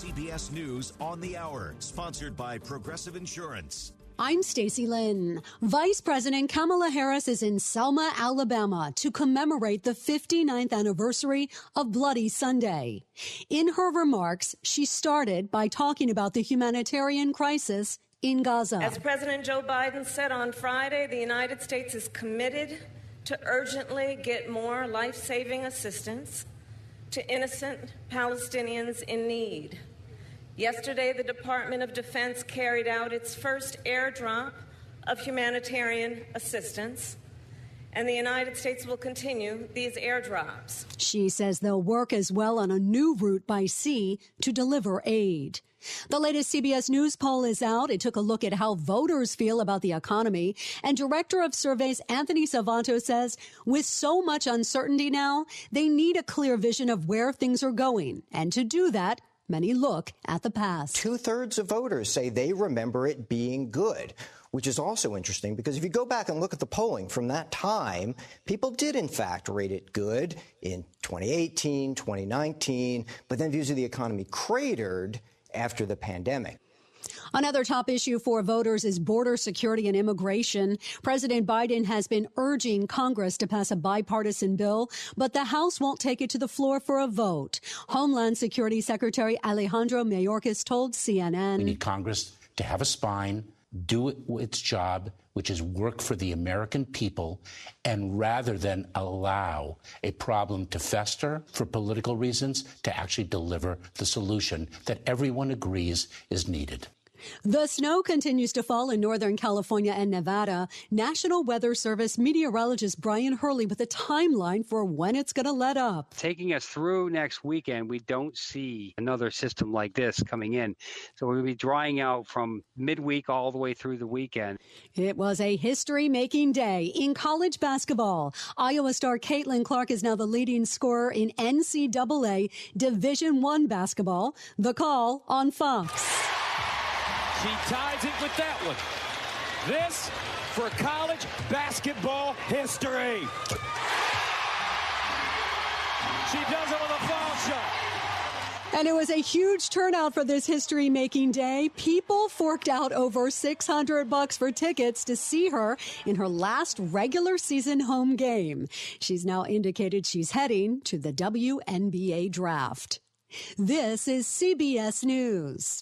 CBS News on the Hour, sponsored by Progressive Insurance. I'm Stacy Lynn. Vice President Kamala Harris is in Selma, Alabama to commemorate the 59th anniversary of Bloody Sunday. In her remarks, she started by talking about the humanitarian crisis in Gaza. As President Joe Biden said on Friday, the United States is committed to urgently get more life saving assistance to innocent Palestinians in need. Yesterday, the Department of Defense carried out its first airdrop of humanitarian assistance, and the United States will continue these airdrops. She says they'll work as well on a new route by sea to deliver aid. The latest CBS News poll is out. It took a look at how voters feel about the economy. And Director of Surveys Anthony Salvanto says with so much uncertainty now, they need a clear vision of where things are going. And to do that, Many look at the past. Two thirds of voters say they remember it being good, which is also interesting because if you go back and look at the polling from that time, people did in fact rate it good in 2018, 2019, but then views of the economy cratered after the pandemic. Another top issue for voters is border security and immigration. President Biden has been urging Congress to pass a bipartisan bill, but the House won't take it to the floor for a vote. Homeland Security Secretary Alejandro Mayorkas told CNN. We need Congress to have a spine, do its job, which is work for the American people, and rather than allow a problem to fester for political reasons, to actually deliver the solution that everyone agrees is needed. The snow continues to fall in Northern California and Nevada. National Weather Service meteorologist Brian Hurley with a timeline for when it's going to let up. Taking us through next weekend, we don't see another system like this coming in. So we'll be drying out from midweek all the way through the weekend. It was a history making day in college basketball. Iowa star Caitlin Clark is now the leading scorer in NCAA Division One basketball. The call on Fox. She ties it with that one. This for college basketball history. She does it with a foul shot. And it was a huge turnout for this history making day. People forked out over 600 bucks for tickets to see her in her last regular season home game. She's now indicated she's heading to the WNBA draft. This is CBS News.